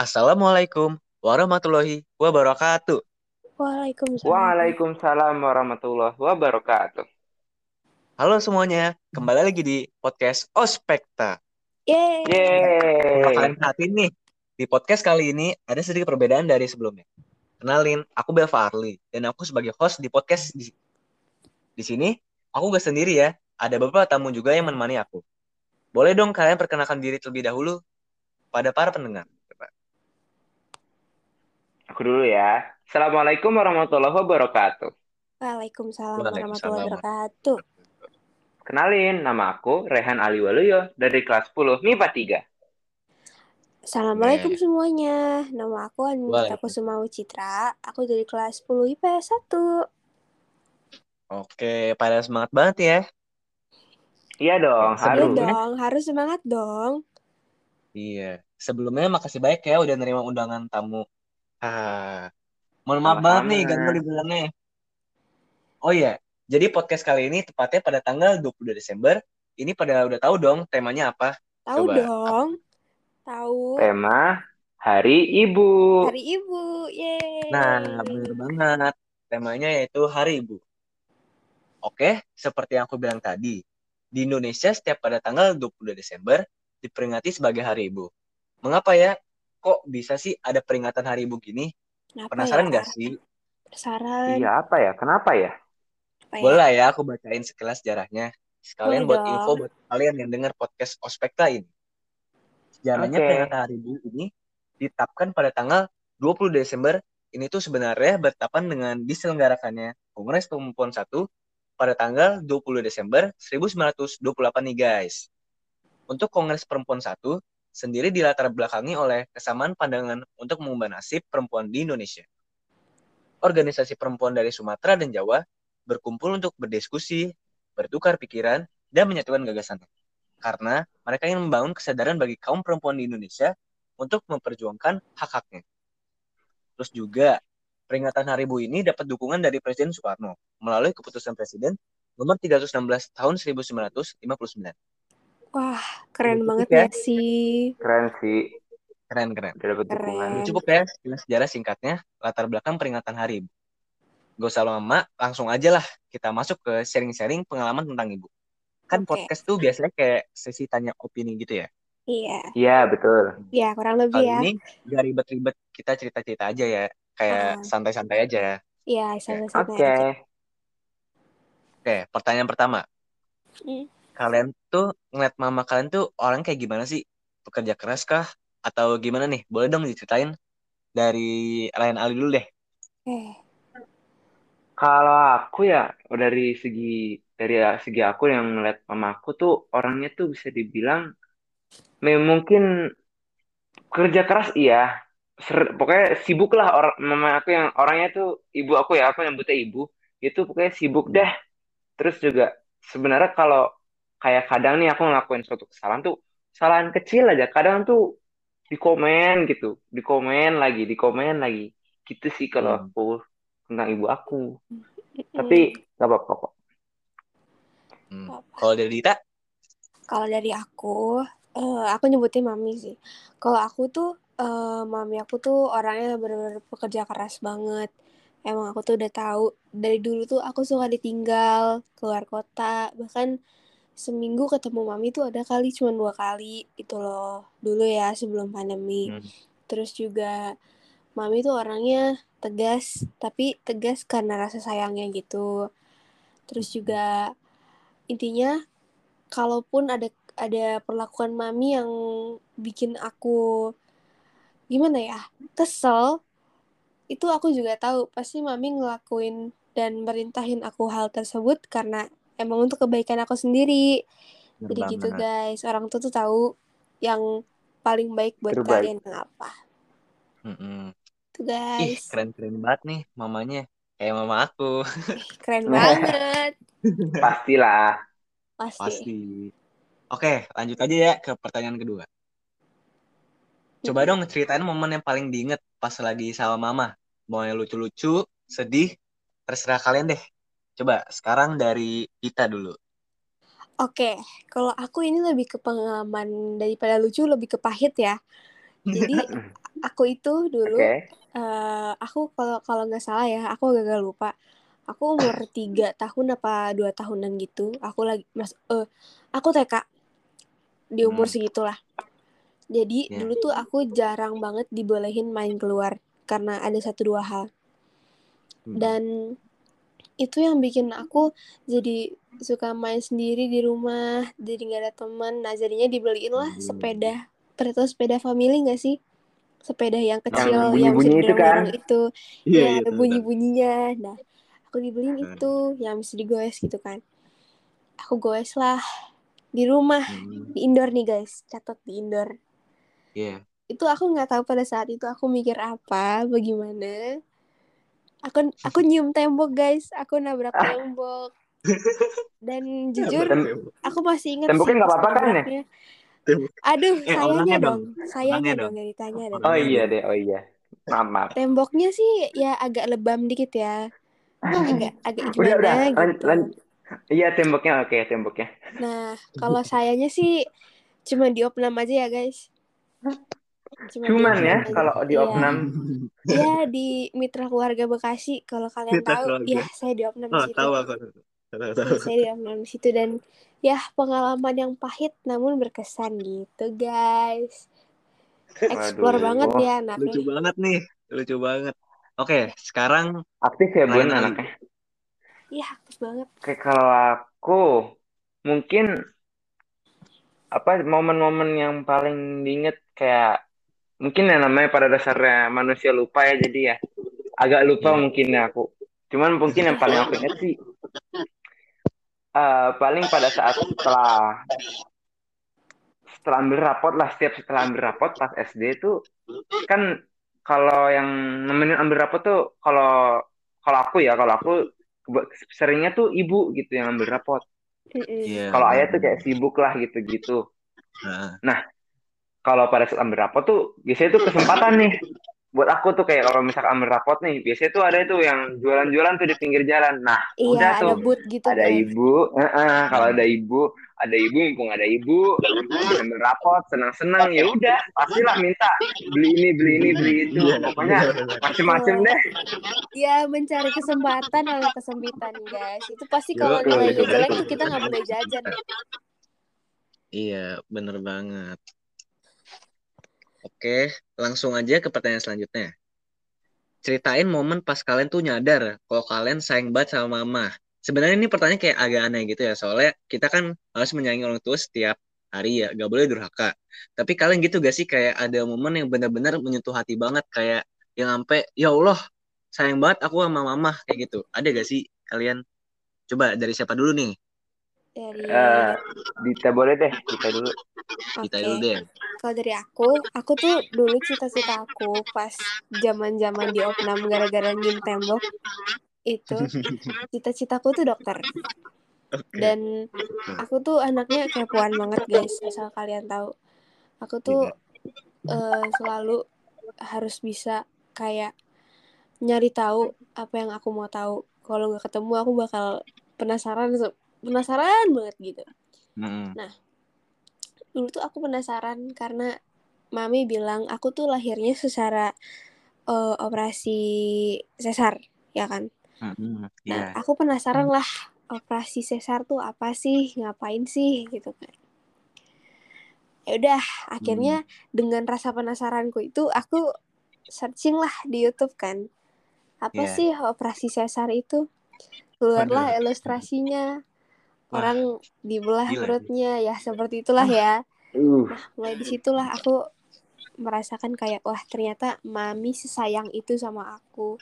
Assalamualaikum warahmatullahi wabarakatuh. Waalaikumsalam. Waalaikumsalam warahmatullahi wabarakatuh. Halo semuanya, kembali lagi di podcast Ospekta. Yeay. Yeay. kalian perhatiin nih, di podcast kali ini ada sedikit perbedaan dari sebelumnya. Kenalin, aku Belva Arli dan aku sebagai host di podcast di, di sini. Aku gak sendiri ya, ada beberapa tamu juga yang menemani aku. Boleh dong kalian perkenalkan diri terlebih dahulu pada para pendengar. Aku dulu ya. Assalamualaikum warahmatullahi wabarakatuh. Waalaikumsalam warahmatullahi wabarakatuh. Kenalin, nama aku Rehan Ali Waluyo dari kelas 10 MIPA 3. Assalamualaikum Nah. semuanya. Nama aku Anita. Kusuma Citra. Aku dari kelas 10 IPS 1. Oke, pada semangat banget ya. Iya dong, Iya harus. Dong, harus semangat dong. Iya. Sebelumnya makasih banyak ya udah nerima undangan tamu. Ah, mohon maaf banget nih ganggu dibilangnya. Oh iya, jadi podcast kali ini tepatnya pada tanggal 22 Desember. Ini pada udah tahu dong temanya apa? Tahu Coba, dong. Tahu. Tema Hari Ibu. Hari Ibu. Yeay. Nah, bener banget. Temanya yaitu Hari Ibu. Oke, seperti yang aku bilang tadi, di Indonesia setiap pada tanggal 22 Desember diperingati sebagai Hari Ibu. Mengapa ya? Kok bisa sih ada peringatan Hari Ibu gini? Kenapa Penasaran ya? nggak sih? Penasaran. Iya, apa ya? Kenapa ya? Apa ya? Boleh ya aku bacain sekilas sejarahnya. Sekalian Boleh buat dong. info buat kalian yang dengar podcast Ospekta ini. Sejarahnya Oke. peringatan Hari Ibu ini ditetapkan pada tanggal 20 Desember. Ini tuh sebenarnya bertepatan dengan diselenggarakannya Kongres Perempuan 1 pada tanggal 20 Desember 1928 nih guys. Untuk Kongres Perempuan 1 sendiri dilatar belakangi oleh kesamaan pandangan untuk mengubah nasib perempuan di Indonesia. Organisasi perempuan dari Sumatera dan Jawa berkumpul untuk berdiskusi, bertukar pikiran, dan menyatukan gagasan. Karena mereka ingin membangun kesadaran bagi kaum perempuan di Indonesia untuk memperjuangkan hak-haknya. Terus juga, peringatan Hari Ibu ini dapat dukungan dari Presiden Soekarno melalui keputusan Presiden nomor 316 tahun 1959. Wah, keren banget ya. ya sih. Keren sih. Keren, keren. Dapat Keren. cukup ya, sejarah singkatnya, latar belakang peringatan Hari Ibu. Gak usah lama, langsung aja lah kita masuk ke sharing-sharing pengalaman tentang ibu. Kan Oke. podcast tuh biasanya kayak sesi tanya opini gitu ya. Iya. Iya, betul. Ya, kurang lebih Kali ya. ini gak ribet-ribet, kita cerita-cerita aja ya. Kayak santai-santai aja. Iya, santai-santai Oke. aja. Oke, pertanyaan pertama. Hmm. Kalian tuh ngeliat mama kalian tuh orang kayak gimana sih? Pekerja keras kah? Atau gimana nih? Boleh dong diceritain dari Ryan Ali dulu deh. Eh, Kalau aku ya dari segi dari segi aku yang ngeliat mamaku tuh orangnya tuh bisa dibilang mungkin kerja keras iya Ser- pokoknya sibuk lah orang mama aku yang orangnya tuh ibu aku ya aku nyebutnya ibu itu pokoknya sibuk deh terus juga sebenarnya kalau kayak kadang nih aku ngelakuin suatu kesalahan tuh kesalahan kecil aja kadang tuh di komen gitu di komen lagi di komen lagi gitu sih kalau Hmm. aku tentang ibu aku tapi gak apa-apa kok Hmm. Kalau dari Dita? kalau dari aku, eh, aku nyebutnya mami sih. Kalau aku tuh, eh, mami aku tuh orangnya bener-bener pekerja keras banget. Emang aku tuh udah tahu dari dulu tuh aku suka ditinggal keluar kota. Bahkan seminggu ketemu mami tuh ada kali cuma dua kali gitu loh. Dulu ya sebelum pandemi. Hmm. Terus juga mami tuh orangnya tegas, tapi tegas karena rasa sayangnya gitu. Terus juga intinya kalaupun ada ada perlakuan mami yang bikin aku gimana ya kesel itu aku juga tahu pasti mami ngelakuin dan merintahin aku hal tersebut karena emang untuk kebaikan aku sendiri Bener jadi gitu banget. guys orang tua tuh tahu yang paling baik buat Terbaik. kalian apa Mm-mm. tuh Ih, guys keren-keren banget nih mamanya. Kayak mama aku. Keren banget pastilah pasti, Pasti. Oke, lanjut aja ya ke pertanyaan kedua. Coba dong ceritain momen yang paling diinget pas lagi sama mama. Mau yang lucu-lucu, sedih, terserah kalian deh. Coba sekarang dari kita dulu. Oke, kalau aku ini lebih ke pengalaman daripada lucu, lebih ke pahit ya. Jadi aku itu dulu Oke. eh, aku kalau kalau nggak salah ya, aku agak lupa. Aku umur tiga tahun apa dua tahunan gitu. Aku lagi mas eh aku TK di umur Hmm. segitulah. Jadi Ya. dulu tuh aku jarang banget dibolehin main keluar karena ada satu dua hal. Hmm. Dan itu yang bikin aku jadi suka main sendiri di rumah, jadi nggak ada teman. Nah jadinya dibeliin lah Hmm. sepeda. Pernah tahu sepeda family nggak sih? Sepeda yang kecil, yang bisa itu kan? itu. Iya, Ya iya, ada tahu, tahu. bunyi-bunyinya. Nah aku dibeliin Hmm. itu yang bisa digoes gitu kan. Aku goes lah di rumah, Hmm. di indoor nih guys. Catat di indoor. Iya. Itu aku nggak tahu pada saat itu aku mikir apa, bagaimana. Aku aku nyium tembok guys, aku nabrak tembok. Dan jujur aku masih ingat Temboknya nggak apa-apa kan ya? Aduh, Eh, sayangnya dong. dong. Sayangnya dong yang ditanya. Oh Orangnya iya deh, oh iya. Maaf, maaf. Temboknya sih ya agak lebam dikit ya. Agak agak Udah, udah. gimana Lan, gitu. lan. Iya, temboknya oke, temboknya. Nah, kalau sayanya sih cuma di opnam aja ya, guys. Cuma di Cuman opnam ya, kalau di Iya. opnam, Ya di Mitra Keluarga Bekasi. Kalau kalian Mitra tahu, Keluarga. ya saya di opnam di Oh, situ. tahu aku. Tahu, tahu. Iya, saya di opnam di situ dan ya pengalaman yang pahit namun berkesan gitu, guys. Explore Waduh. banget ya anaknya. Lucu banget nih. Lucu banget. Oke, sekarang aktif ya Bun Ali. anaknya. Iya, aktif banget. Oke, kalau aku mungkin apa momen-momen yang paling diinget kayak mungkin ya namanya pada dasarnya manusia lupa ya jadi ya agak lupa Iya. mungkin ya aku. Cuman mungkin yang paling aku inget sih eh, paling pada saat setelah setelah ambil rapot lah setiap setelah ambil rapot pas SD itu kan kalau yang nemenin ambil rapot tuh kalau kalau aku ya kalau aku seringnya tuh ibu gitu yang ambil rapot. Mm-mm. Iya. Kalau ayah tuh kayak sibuk lah gitu-gitu. Nah, Kalau pada saat ambil rapot tuh biasanya tuh kesempatan nih buat aku tuh kayak kalau misalkan ambil rapot nih biasanya tuh ada itu yang jualan-jualan tuh di pinggir jalan. Nah, Iya, udah ada tuh boot gitu ada ibu, Heeh, kalau ada ibu, ada ibu mumpung ada ibu, ambil rapot, senang-senang ya udah pastilah minta beli ini, beli ini, beli itu, Iya, pokoknya macem-macem deh. Ya mencari kesempatan dalam kesempitan guys. Itu pasti kalau nilainya jelek tuh kita nggak boleh jajan. Iya, bener banget. Oke, langsung aja ke pertanyaan selanjutnya. Ceritain momen pas kalian tuh nyadar kalau kalian sayang banget sama mama. Sebenarnya ini pertanyaan kayak agak aneh gitu ya, soalnya kita kan harus menyayangi orang tua setiap hari ya, gak boleh durhaka. Tapi kalian gitu gak sih kayak ada momen yang benar-benar menyentuh hati banget, kayak yang sampai ya Allah sayang banget aku sama mama kayak gitu. Ada gak sih kalian? Coba dari siapa dulu nih? Dari Eh, Dita boleh deh, kita dulu. Kita Oke. dulu deh. Kalau dari aku, aku tuh dulu cita-cita aku pas zaman-zaman di opnam gara-gara nyium tembok itu cita-citaku tuh dokter. Oke. Dan aku tuh anaknya kepoan banget guys, asal kalian tahu. Aku tuh eh, selalu harus bisa kayak nyari tahu apa yang aku mau tahu. Kalau nggak ketemu aku bakal penasaran penasaran banget gitu. Mm-mm. Dulu tuh aku penasaran karena mami bilang aku tuh lahirnya secara eh, operasi sesar, ya kan? Mm-mm. Nah, Iya. aku penasaran lah operasi sesar tuh apa sih, ngapain sih gitu kan. Ya udah, akhirnya dengan rasa penasaranku itu aku searching lah di YouTube kan. Apa Iya. sih operasi sesar itu? Keluarlah ilustrasinya. Wah, Orang dibelah gila perutnya ya seperti itulah ya. Uh, Mulai di situlah aku merasakan kayak wah ternyata mami sesayang itu sama aku.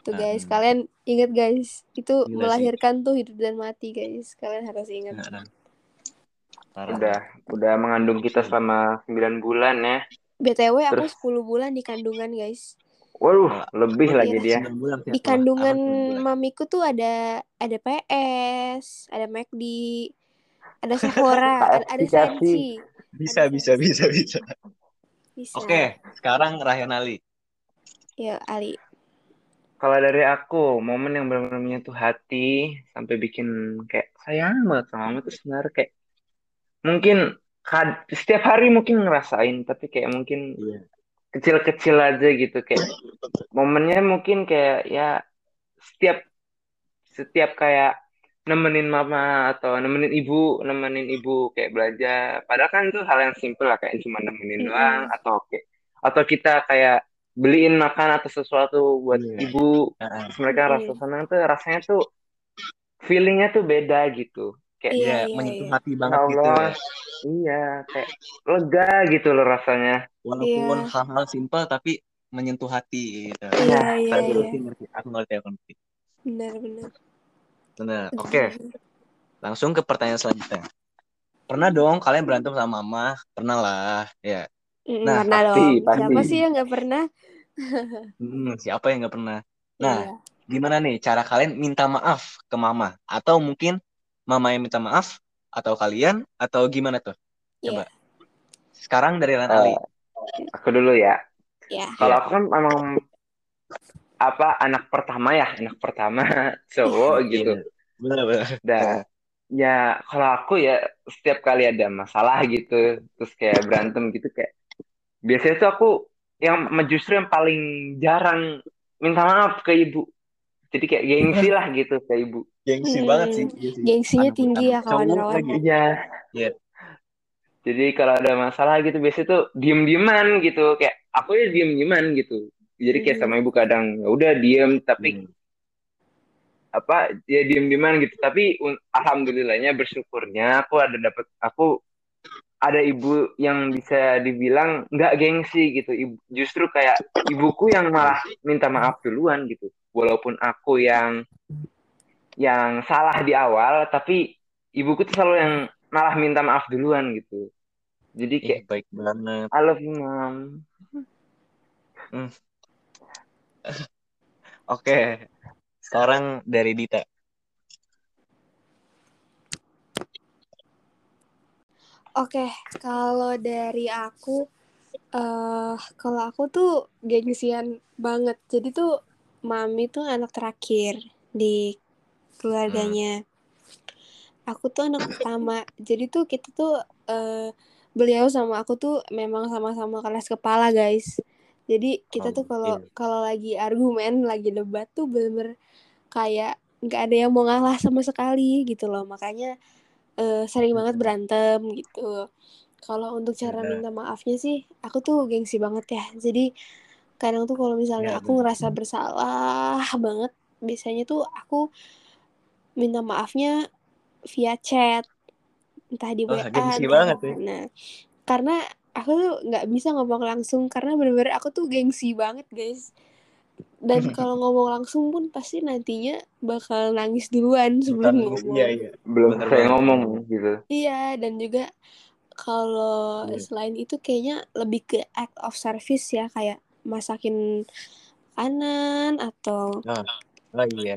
Tuh guys, Mm. kalian inget guys, itu Gila sih. melahirkan tuh hidup dan mati guys. Kalian harus ingat. Nah, Parah. udah, udah mengandung kita selama 9 bulan ya. BTW aku Terus? 10 bulan di kandungan guys. Waduh, lebih lagi dia. Sembilan bulan, Di kandungan mamiku tuh ada ada PS, ada McD, ada Sephora, ada, ada. Sensi. Bisa, Ada bisa, bisa, bisa. Bisa. Oke, sekarang Ryan Ali. Ya, Ali. Kalau dari aku, momen yang benar-benar menyentuh hati sampai bikin kayak sayang banget sama mama itu sebenarnya kayak mungkin kad- setiap hari mungkin ngerasain, tapi kayak mungkin Iya. Kecil-kecil aja gitu kayak momennya mungkin kayak ya setiap setiap kayak nemenin mama atau nemenin ibu nemenin ibu kayak belajar padahal kan itu hal yang simple lah kayak cuma nemenin Mm-mm. doang atau kayak atau kita kayak beliin makan atau sesuatu buat Iya. ibu Heeh. terus mereka rasa senang tuh rasanya tuh feelingnya tuh beda gitu kayak Iya, Iya, iya, menyentuh iya. hati ya banget gitu Allah ya. iya kayak lega gitu loh rasanya Walaupun Iya. hal-hal simpel tapi menyentuh hati gitu. Iya, iya iya, Ngerti, iya. ngerti, ngerti. Aku ngerti, aku ngerti. Benar, benar. Benar. Oke, langsung ke pertanyaan selanjutnya. Pernah dong kalian berantem sama mama? Pernah lah, ya. Nah, pernah pasti dong. pasti Siapa sih yang nggak pernah? Hmm, siapa yang nggak pernah? Nah, Iya. gimana nih cara kalian minta maaf ke mama? Atau mungkin mama yang minta maaf? Atau kalian? Atau gimana tuh? Coba. Sekarang dari Lan Ali. aku dulu ya Iya. kalau Iya. aku kan memang apa anak pertama ya anak pertama cowok gitu Iya. Benar-benar. dan ya kalau aku ya setiap kali ada masalah gitu terus kayak berantem gitu kayak biasanya tuh aku yang justru yang paling jarang minta maaf ke ibu jadi kayak gengsi lah gitu ke ibu Gengsi Hmm, banget sih. Iya sih. Gengsinya Anak tinggi ya kawan-kawan. lagi. iya Iya. jadi kalau ada masalah gitu biasanya tuh diem dieman gitu kayak aku ya diem dieman gitu jadi kayak sama Mm-mm. ibu kadang ya udah diem tapi Hmm. apa ya diem dieman gitu tapi un- alhamdulillahnya bersyukurnya aku ada dapat aku ada ibu yang bisa dibilang nggak gengsi gitu Ibu- justru kayak ibuku yang malah minta maaf duluan gitu walaupun aku yang yang salah di awal tapi ibuku tuh selalu yang malah minta maaf duluan gitu jadi Ih, kayak baik banget. I love you mom Hmm. Oke. Sekarang dari Dita. Oke, kalau dari aku, eh kalau aku tuh gengsian banget. Jadi tuh mami tuh anak terakhir di keluarganya. Aku tuh anak pertama. Jadi tuh kita tuh eh beliau sama aku tuh memang sama-sama keras kepala, guys. Jadi kita tuh kalau kalau lagi argumen, lagi debat tuh bener-bener kayak nggak ada yang mau ngalah sama sekali gitu loh. Makanya eh, sering banget berantem gitu. Kalau untuk cara minta maafnya sih, aku tuh gengsi banget ya. Jadi kadang tuh kalau misalnya Ya, aku ngerasa bersalah banget, biasanya tuh aku minta maafnya via chat, entah di WA, gengsi entah banget ya. gimana. Karena aku tuh nggak bisa ngomong langsung karena bener-bener aku tuh gengsi banget guys. Dan kalau ngomong langsung pun pasti nantinya bakal nangis duluan Bukan sebelum. Iya, ngomong. iya. belum Bener saya ngomong gitu Iya, dan juga kalau Iya. selain itu kayaknya lebih ke act of service ya, kayak masakin makanan atau Oh, oh iya.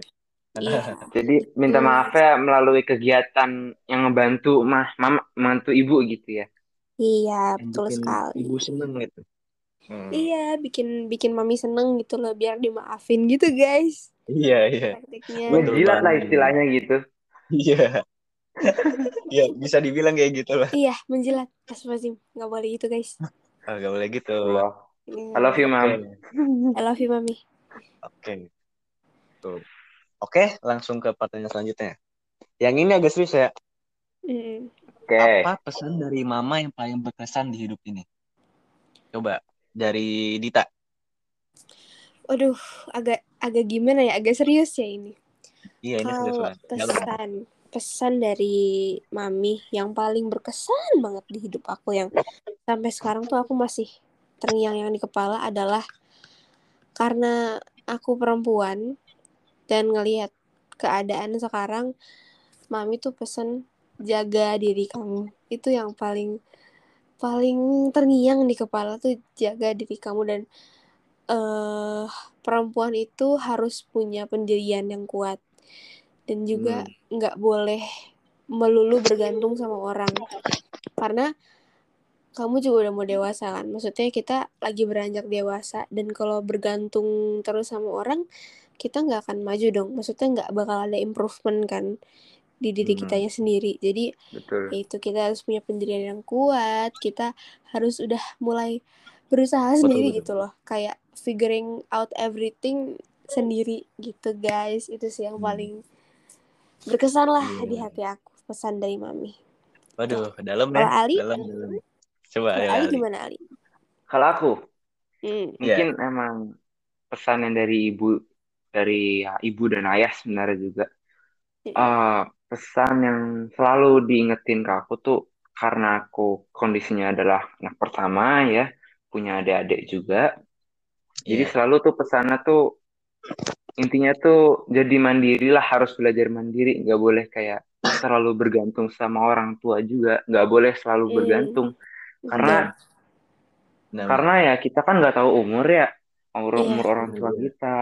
Iya. jadi minta Hmm. maafnya melalui kegiatan yang ngebantu mah mama membantu ibu gitu ya Iya, Yang betul bikin sekali. ibu seneng gitu. Hmm. Iya, bikin bikin mami seneng gitu loh biar dimaafin gitu, guys. Iya, iya. Praktiknya. Betul ngejilat lah istilahnya gitu Iya. Iya, bisa dibilang kayak gitu lah. Iya, menjilat. Astagfirullahaladzim. Nggak boleh gitu, guys. Oh, gak boleh gitu. Allah Iya. I love you mom I love you, mami. Oke. Tuh. Oke, langsung ke pertanyaan selanjutnya. Yang ini agak serius ya. Mm. oke Apa pesan dari mama yang paling berkesan di hidup ini? Coba dari Dita. Waduh, agak agak gimana ya? Agak serius ya ini. Iya, ini serius Kalau banget. Pesan pesan dari mami yang paling berkesan banget di hidup aku yang sampai sekarang tuh aku masih terngiang-ngiang di kepala adalah karena aku perempuan dan ngelihat keadaan sekarang mami tuh pesan jaga diri kamu. Itu yang paling paling terngiang di kepala tuh jaga diri kamu dan eh perempuan itu harus punya pendirian yang kuat. Dan juga Hmm. nggak boleh melulu bergantung sama orang. Karena kamu juga udah mau dewasa kan? Maksudnya kita lagi beranjak dewasa dan kalau bergantung terus sama orang kita nggak akan maju dong maksudnya nggak bakal ada improvement kan di diri Hmm. kitanya sendiri jadi betul yaitu kita harus punya pendirian yang kuat kita harus udah mulai berusaha Betul, sendiri betul. gitu loh kayak figuring out everything sendiri gitu guys itu sih yang Hmm. paling berkesan lah Iya. di hati aku pesan dari mami Waduh, dalam ya. Ali Dalam, dalam. Coba ya, Ali Ali. gimana Ali Kalau aku Hmm. mungkin emang pesan yang dari ibu dari ya, ibu dan ayah sebenarnya juga. Eh, pesan yang selalu diingetin ke aku tuh karena aku kondisinya adalah anak pertama ya punya adik-adik juga jadi Iya. selalu tuh pesannya tuh intinya tuh jadi mandiri lah harus belajar mandiri nggak boleh kayak terlalu bergantung sama orang tua juga nggak boleh selalu Hmm. bergantung karena Nah, karena ya kita kan nggak tahu umur ya umur Iya. umur orang tua kita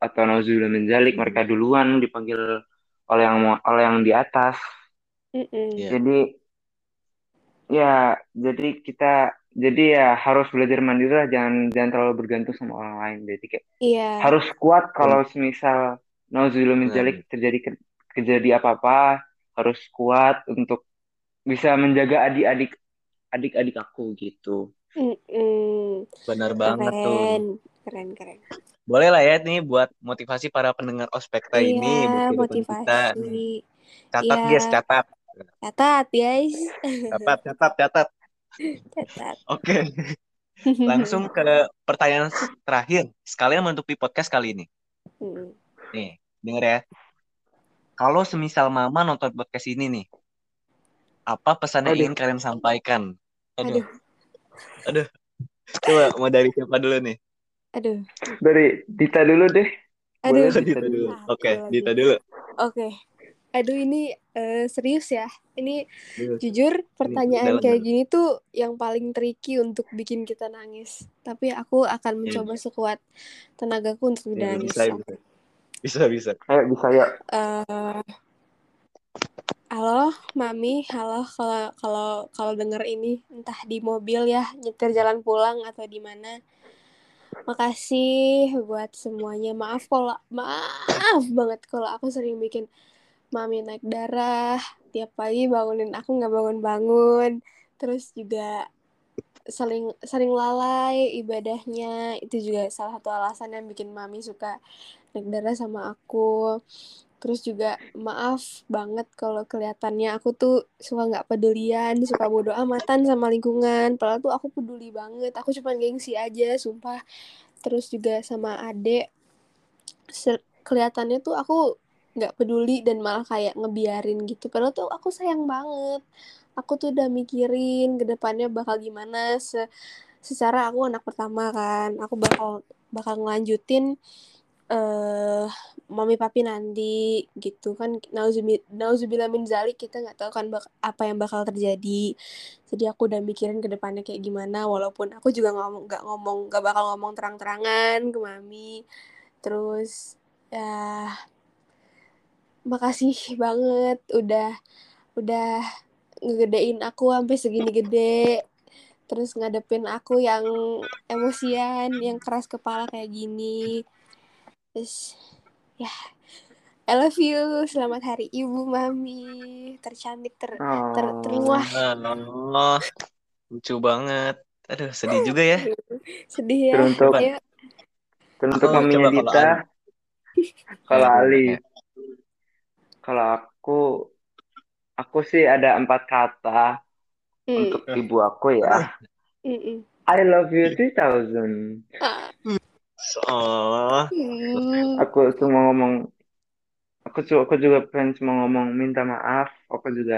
atau nauzubillah menjalik mereka duluan dipanggil oleh yang oleh yang di atas. Iya. jadi ya jadi kita jadi ya harus belajar mandiri lah jangan jangan terlalu bergantung sama orang lain jadi kayak Iya. harus kuat kalau semisal nauzubillah terjadi ke- kejadi apa-apa harus kuat untuk bisa menjaga adik-adik adik-adik aku gitu Mm-mm. benar banget tuh. Keren, keren, keren. Boleh lah ya nih buat motivasi para pendengar Ospekta ini Iya, buat kehidupan kita. motivasi. Catat Iya. guys, catat. Catat, guys. Catat, catat, catat. Catat. Oke, langsung ke pertanyaan terakhir. Sekalian menutupi podcast kali ini. Mm. Nih, denger ya. Kalau semisal Mama nonton podcast ini nih, apa pesan yang Aduh. ingin kalian sampaikan? Aduh, Aduh. Coba mau dari siapa dulu nih? Aduh, dari Dita dulu deh aduh. Boleh, Dita dulu. Oke. Dita dulu. Oke. Aduh ini eh, serius ya. Ini Dulu. jujur pertanyaan dalam, kayak gini tuh yang paling tricky untuk bikin kita nangis. Tapi aku akan mencoba sekuat tenagaku untuk Ya, tidak nangis. bisa, bisa. Bisa, bisa. ayo bisa ya Eh, halo, mami, halo kalau kalau kalau denger ini entah di mobil ya nyetir jalan pulang atau di mana. Makasih buat semuanya. Maaf kalau maaf banget kalau aku sering bikin mami naik darah tiap pagi bangunin aku nggak bangun-bangun. Terus juga sering sering lalai ibadahnya itu juga salah satu alasan yang bikin mami suka naik darah sama aku terus juga maaf banget kalau kelihatannya aku tuh suka nggak pedulian suka bodo amatan sama lingkungan. Padahal tuh aku peduli banget aku cuma gengsi aja sumpah. Terus juga sama adek kelihatannya tuh aku nggak peduli dan malah kayak ngebiarin gitu. Padahal tuh aku sayang banget. Aku tuh udah mikirin ke depannya bakal gimana se secara aku anak pertama kan. Aku bakal bakal ngelanjutin eh mami papi nanti gitu kan. Nauzubi nauzubillah min zalik kita nggak tahu kan apa yang bakal terjadi. Jadi aku udah mikirin ke depannya kayak gimana walaupun aku juga ngomong nggak ngomong nggak bakal ngomong terang-terangan ke mami. Terus ya makasih banget udah udah ngegedein aku sampai segini gede. Terus ngadepin aku yang emosian yang keras kepala kayak gini terus ya I love you selamat hari ibu mami tercantik ter ter Oh. terwah Oh, lucu banget. Aduh, sedih juga ya. sedih ya Teruntuk Ayo, Untuk Oh, maminya Dita, Ali. kalau Ya, Ali, ya. kalau aku, aku sih ada empat kata mm, untuk ibu aku ya. mm, mm. I love you 3000. Ah, Oh, mm. Aku cuma ngomong, aku cu- aku juga pengen cuma ngomong minta maaf. Aku juga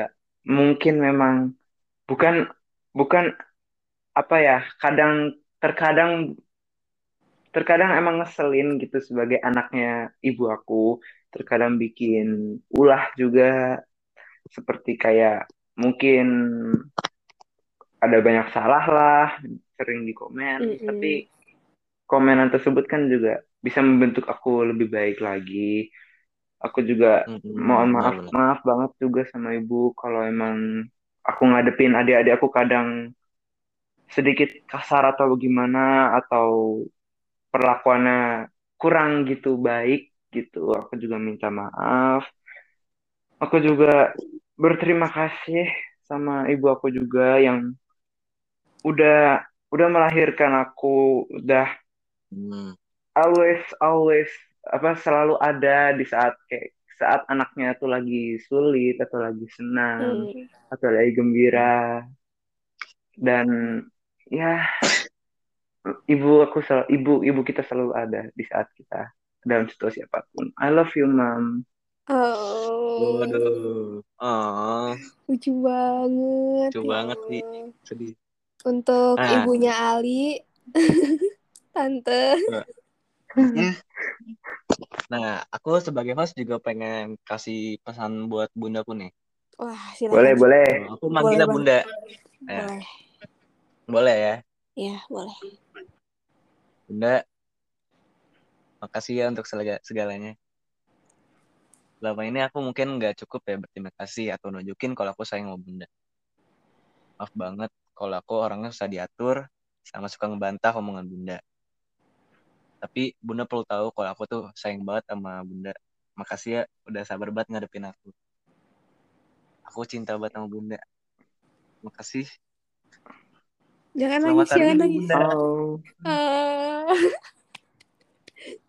mungkin memang bukan bukan apa ya, kadang terkadang terkadang emang ngeselin gitu sebagai anaknya ibu aku. Terkadang bikin ulah juga seperti kayak mungkin ada banyak salah lah, sering di komen, Mm-mm. tapi komenan tersebut kan juga bisa membentuk aku lebih baik lagi. Aku juga Mm-mm, mohon maaf, benar-benar. maaf banget juga sama ibu kalau emang aku ngadepin adik-adik aku kadang sedikit kasar atau gimana atau perlakuannya kurang gitu baik gitu. Aku juga minta maaf. Aku juga berterima kasih sama ibu aku juga yang udah udah melahirkan aku, udah Hmm. always always apa selalu ada di saat kayak saat anaknya tuh lagi sulit atau lagi senang Hmm. atau lagi gembira dan ya ibu aku selalu ibu ibu kita selalu ada di saat kita dalam situasi apa pun I love you mom Oh, Waduh. Oh, lucu banget. Lucu ya banget. Allah. sedih. Untuk Nah. ibunya Ali, tante. Nah, aku sebagai host juga pengen kasih pesan buat bundaku nih. Wah, silakan. boleh boleh Aku manggilnya Boleh, bunda. Ya. Boleh. Boleh ya? Ya, boleh. Bunda, makasih ya untuk segalanya. Selama ini aku mungkin nggak cukup ya berterima kasih atau nunjukin kalau aku sayang sama bunda. Maaf banget kalau aku orangnya susah diatur, sama suka ngebantah omongan bunda. Tapi bunda perlu tahu kalau aku tuh sayang banget sama bunda. Makasih ya udah sabar banget ngadepin aku. Aku cinta banget sama bunda. Makasih. Jangan Selamat nangis, jangan nangis. Bunda. oh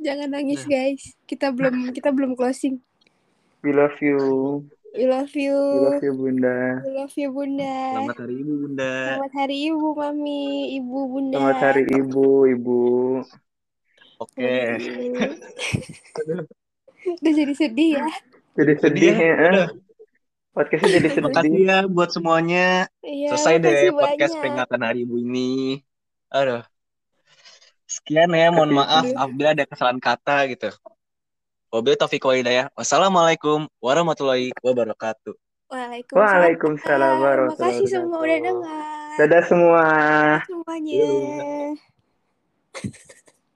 jangan nangis, guys. Kita belum kita belum closing. we love you We love you. we love you bunda We love you, Bunda. Selamat hari ibu bunda. Selamat hari Ibu, Mami. Ibu, Bunda. selamat hari ibu ibu Oke. Udah jadi sedih ya. jadi sedih ya? ya podcastnya jadi Makasih sedih ya buat semuanya. Iya, Selesai deh makasih podcast banyak. peringatan hari ibu ini. Aduh. Sekian ya, mohon Kasih- maaf apabila ada kesalahan kata gitu. Wabillahi taufiq wal hidayah. Wassalamualaikum warahmatullahi wabarakatuh. Waalaikumsalam. Waalaikumsalam warahmatullahi Makasih semua udah dengar. dadah semua semuanya. Dadah.